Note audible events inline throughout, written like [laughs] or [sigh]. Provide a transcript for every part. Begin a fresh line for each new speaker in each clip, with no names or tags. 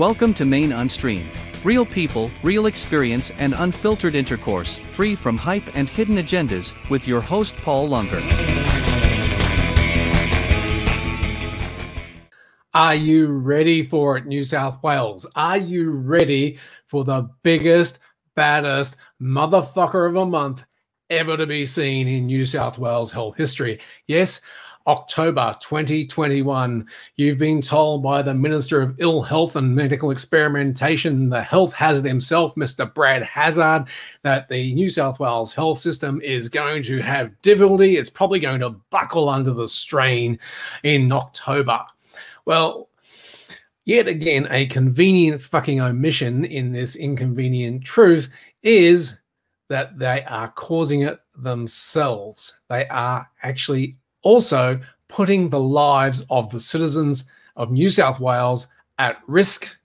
Welcome to Main Unstreamed. Real people, real experience, and unfiltered intercourse, free from hype and hidden agendas, with your host Paul Lunger.
Are you ready for it, New South Wales? Are you ready for the biggest, baddest motherfucker of a month ever to be seen in New South Wales health history? Yes, October 2021. You've been told by the Minister of Ill Health and Medical Experimentation, the health hazard himself, Mr. Brad Hazzard, that the New South Wales health system is going to have difficulty. It's probably going to buckle under the strain in October. Well, yet again, a convenient fucking omission in this inconvenient truth is that they are causing it themselves. They are actually also putting the lives of the citizens of New South Wales at risk.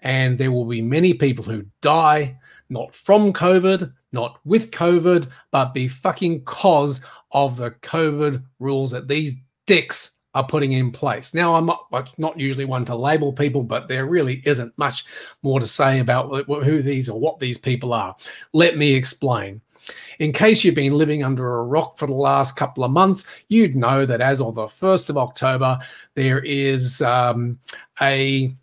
And there will be many people who die, not from COVID, not with COVID, but be fucking cause of the COVID rules that these dicks are putting in place. Now, I'm not, not usually one to label people, but there really isn't much more to say about who these or what these people are. Let me explain. In case you've been living under a rock for the last couple of months, you'd know that as of the 1st of October, there is um, a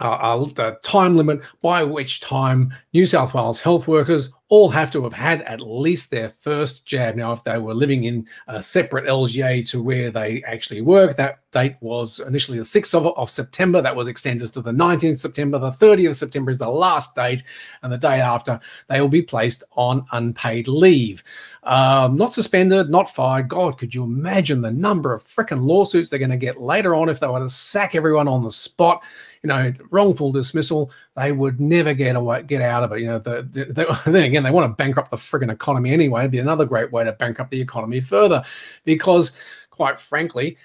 uh, a time limit by which time New South Wales health workers all have to have had at least their first jab. Now, if they were living in a separate LGA to where they actually work, that date was initially the 6th of, of September. That was extended to the 19th September. The 30th of September is the last date, and the day after, they will be placed on unpaid leave. Um, not suspended, not fired. God, could you imagine the number of freaking lawsuits they're going to get later on if they were to sack everyone on the spot? You know, wrongful dismissal, they would never get away, get out of it. You know, the, the, the, [laughs] then again, they want to bankrupt the frigging economy anyway. It'd be another great way to bankrupt the economy further, because quite frankly,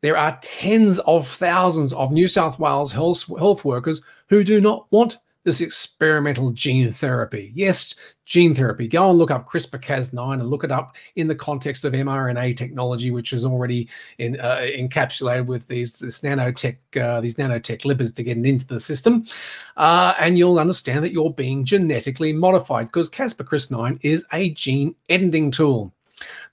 there are tens of thousands of New South Wales health, health workers who do not want this experimental gene therapy. Yes, gene therapy. Go and look up CRISPR Cas9 and look it up in the context of mRNA technology, which is already in, uh, encapsulated with these nanotech uh, these nanotech lipids to get into the system, uh, and you'll understand that you're being genetically modified because CRISPR-Cas9 is a gene editing tool.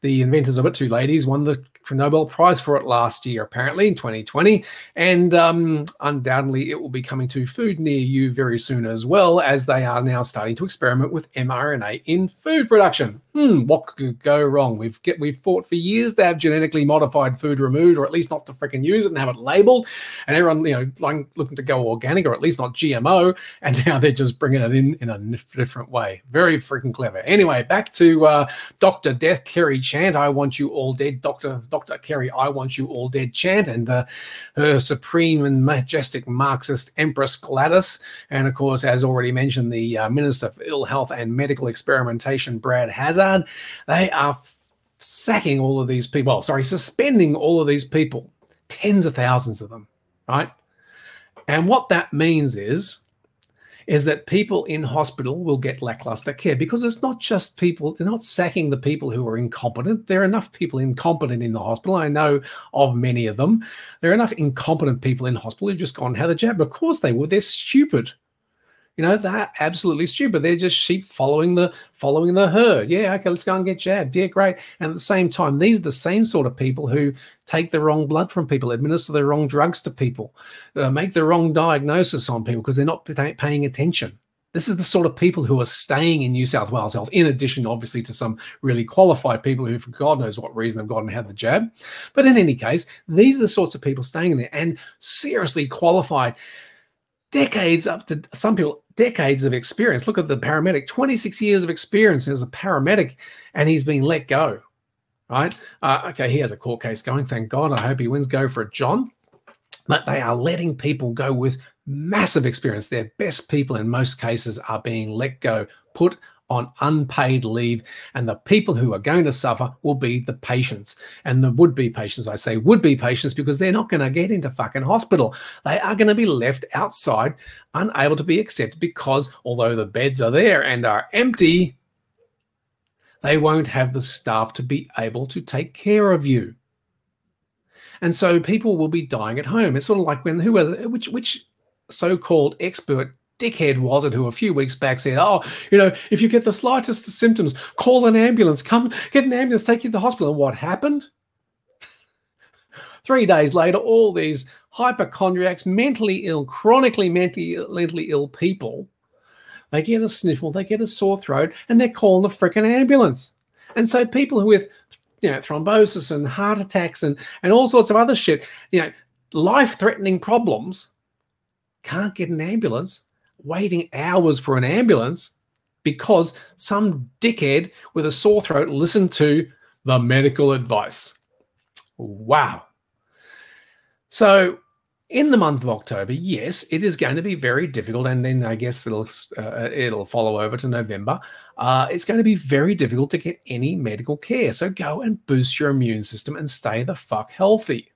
The inventors of it, two ladies, won the Nobel Prize for it last year, apparently in 2020. And um, undoubtedly, it will be coming to food near you very soon as well, as they are now starting to experiment with mRNA in food production. Hmm, what could go wrong? We've get we've fought for years to have genetically modified food removed, or at least not to freaking use it and have it labeled. And everyone, you know, like looking to go organic or at least not GMO. [laughs] And now they're just bringing it in in a different way. Very freaking clever. Anyway, back to uh, Dr. Death Kerry Chant. I want you all dead, Doctor Dr. Kerry. I want you all dead chant, and uh, her supreme and majestic Marxist Empress Gladys, and of course, as already mentioned, the uh, Minister for Ill Health and Medical Experimentation, Brad Hazzard. They are f- sacking all of these people. Well, sorry, suspending all of these people, tens of thousands of them, right? And what that means is is that people in hospital will get lackluster care because it's not just people, they're not sacking the people who are incompetent. There are enough people incompetent in the hospital. I know of many of them. There are enough incompetent people in hospital who've just gone had a jab. Of course they would. They're stupid. You know, they're absolutely stupid. They're just sheep following the following the herd. Yeah, okay, let's go and get jabbed. Yeah, great. And at the same time, these are the same sort of people who take the wrong blood from people, administer the wrong drugs to people, uh, make the wrong diagnosis on people because they're not paying attention. This is the sort of people who are staying in New South Wales Health, in addition, obviously, to some really qualified people who, for God knows what reason, have gone and had the jab. But in any case, these are the sorts of people staying in there and seriously qualified decades up to some people decades of experience. Look at the paramedic 26 years of experience as a paramedic and he's been let go right? Uh, okay he has a court case going thank god i hope he wins. Go for it john. But they are letting people go with massive experience. Their best people in most cases are being let go put on unpaid leave. And the people who are going to suffer will be the patients and the would be patients. I say would be patients because they're not going to get into fucking hospital. They are going to be left outside, unable to be accepted because although the beds are there and are empty, they won't have the staff to be able to take care of you. And so people will be dying at home. It's sort of like when who are which which so-called expert dickhead was it who a few weeks back said, "Oh, you know, if you get the slightest symptoms, call an ambulance. Come get an ambulance, take you to the hospital." And what happened? Three days later, all these hypochondriacs, mentally ill, chronically mentally, mentally ill people, they get a sniffle, they get a sore throat, and they're calling the freaking ambulance. And so people who with you know thrombosis and heart attacks and and all sorts of other shit, you know, life-threatening problems, can't get an ambulance, waiting hours for an ambulance because some dickhead with a sore throat listened to the medical advice. Wow. So, in the month of October, yes, it is going to be very difficult, and then I guess it'll uh, it'll follow over to November. Uh, it's going to be very difficult to get any medical care. So go and boost your immune system and stay the fuck healthy,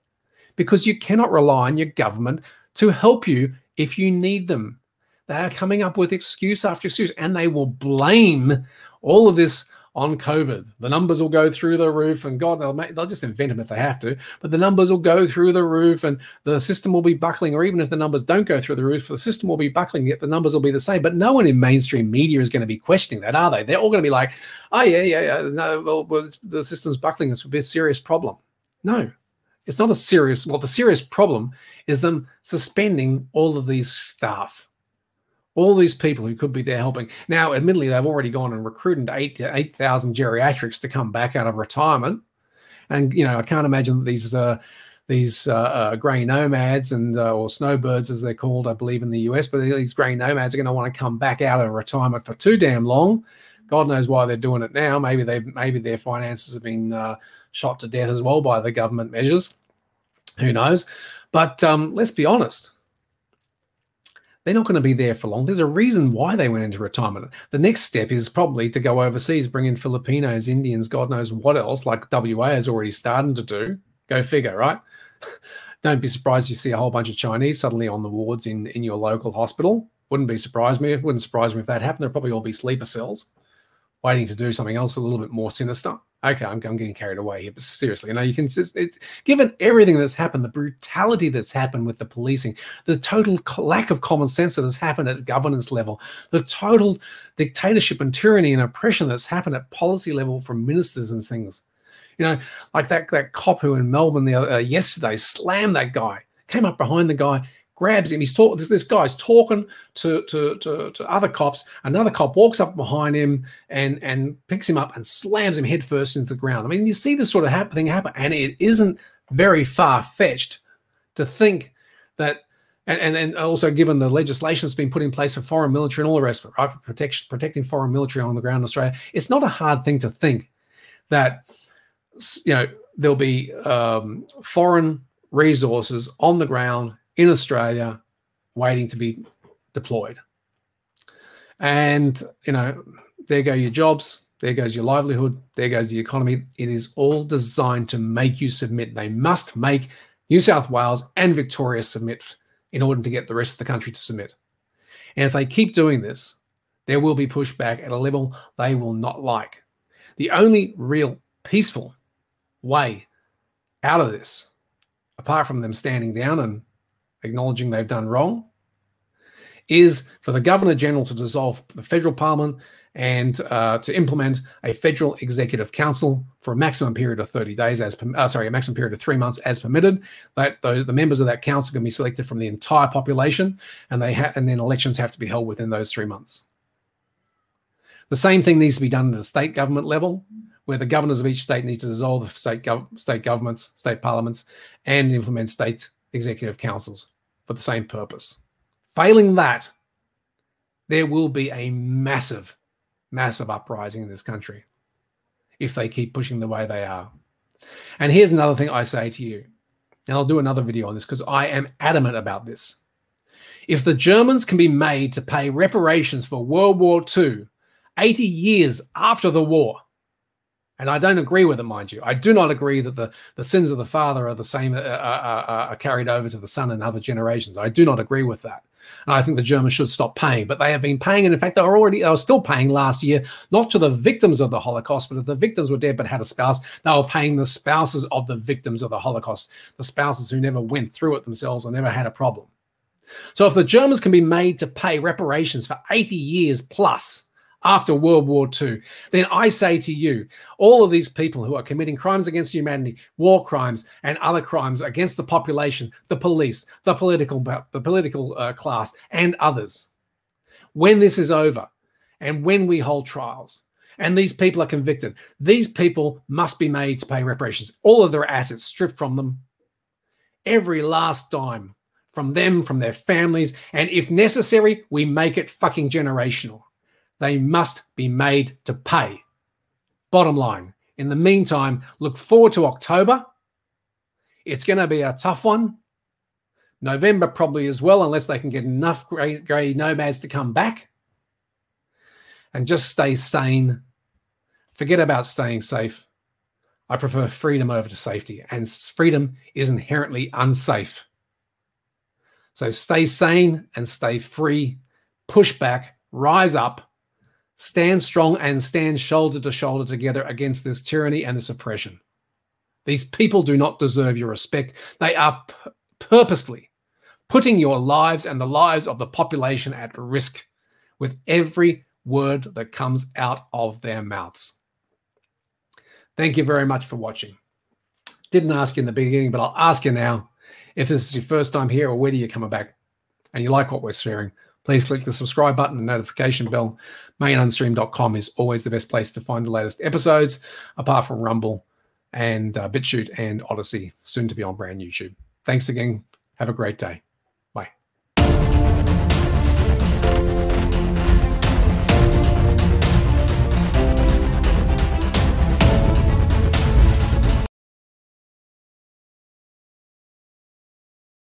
because you cannot rely on your government to help you if you need them. They are coming up with excuse after excuse, and they will blame all of this on COVID. The numbers will go through the roof, and God, they'll, make, they'll just invent them if they have to, but the numbers will go through the roof, and the system will be buckling. Or even if the numbers don't go through the roof, the system will be buckling, yet the numbers will be the same. But no one in mainstream media is going to be questioning that, are they? They're all going to be like, oh, yeah, yeah, yeah, no, well, well the system's buckling. This would be a serious problem. No, it's not a serious, well, the serious problem is them suspending all of these staff all these people who could be there helping. Now, admittedly, they've already gone and recruited eight eight thousand geriatrics to come back out of retirement, and you know I can't imagine that these uh, these uh, uh, grey nomads and uh, or snowbirds as they're called, I believe in the US, but these grey nomads are going to want to come back out of retirement for too damn long. God knows why they're doing it now. Maybe they maybe their finances have been uh, shot to death as well by the government measures. Who knows? But um, let's be honest they're not going to be there for long. There's a reason why they went into retirement. The next step is probably to go overseas, bring in Filipinos, Indians, God knows what else, like WA is already starting to do. Go figure, right? [laughs] Don't be surprised you see a whole bunch of Chinese suddenly on the wards in, in your local hospital. Wouldn't be surprised me. It Wouldn't surprise me if that happened. There'd probably all be sleeper cells waiting to do something else a little bit more sinister okay, I'm, I'm getting carried away here, but seriously, you know, you can just, it's given everything that's happened, the brutality that's happened with the policing, the total lack of common sense that has happened at governance level, the total dictatorship and tyranny and oppression that's happened at policy level from ministers and things. You know, like that that cop who in Melbourne the, uh, yesterday slammed that guy, came up behind the guy, grabs him. He's talking. This guy's talking to, to to to other cops. Another cop walks up behind him and and picks him up and slams him headfirst into the ground. I mean, you see this sort of thing happen, and it isn't very far fetched to think that. And, and, and also given the legislation that's been put in place for foreign military and all the rest of it, right? Protection, protecting foreign military on the ground in Australia. It's not a hard thing to think that you know there'll be um, foreign resources on the ground in Australia waiting to be deployed. And, you know, there go your jobs, there goes your livelihood, there goes the economy. It is all designed to make you submit. They must make New South Wales and Victoria submit in order to get the rest of the country to submit. And if they keep doing this, there will be pushback at a level they will not like. The only real peaceful way out of this, apart from them standing down and acknowledging they've done wrong, is for the Governor General to dissolve the federal parliament and uh, to implement a federal executive council for a maximum period of 30 days, as uh, sorry, a maximum period of three months as permitted. That the, the members of that council can be selected from the entire population, and they ha- and then elections have to be held within those three months. The same thing needs to be done at the state government level, where the governors of each state need to dissolve the state, gov- state governments, state parliaments, and implement state executive councils for the same purpose. Failing that, there will be a massive, massive uprising in this country if they keep pushing the way they are. And here's another thing I say to you, and I'll do another video on this because I am adamant about this. If the Germans can be made to pay reparations for World War II 80 years after the war, and I don't agree with it, mind you. I do not agree that the, the sins of the father are the same, uh, uh, uh, uh, are carried over to the son in other generations. I do not agree with that. And I think the Germans should stop paying, but they have been paying. And in fact, they are already, they were still paying last year, not to the victims of the Holocaust, but if the victims were dead but had a spouse, they were paying the spouses of the victims of the Holocaust, the spouses who never went through it themselves or never had a problem. So if the Germans can be made to pay reparations for 80 years plus after World War II, then I say to you, all of these people who are committing crimes against humanity, war crimes, and other crimes against the population, the police, the political, the political uh, class, and others, when this is over, and when we hold trials, and these people are convicted, these people must be made to pay reparations. All of their assets stripped from them, every last dime from them, from their families, and if necessary, we make it fucking generational. They must be made to pay. Bottom line. In the meantime, look forward to October. It's going to be a tough one. November probably as well, unless they can get enough grey, grey nomads to come back. And just stay sane. Forget about staying safe. I prefer freedom over to safety, and freedom is inherently unsafe. So stay sane and stay free. Push back, rise up, stand strong, and stand shoulder to shoulder together against this tyranny and this oppression. These people do not deserve your respect. They are p- purposefully putting your lives and the lives of the population at risk with every word that comes out of their mouths. Thank you very much for watching. Didn't ask you in the beginning, but I'll ask you now. If this is your first time here or whether you're coming back and you like what we're sharing, please click the subscribe button and notification bell. Mainunstream.com is always the best place to find the latest episodes, apart from Rumble and uh, BitChute and Odysee, soon to be on brand YouTube. Thanks again. Have a great day.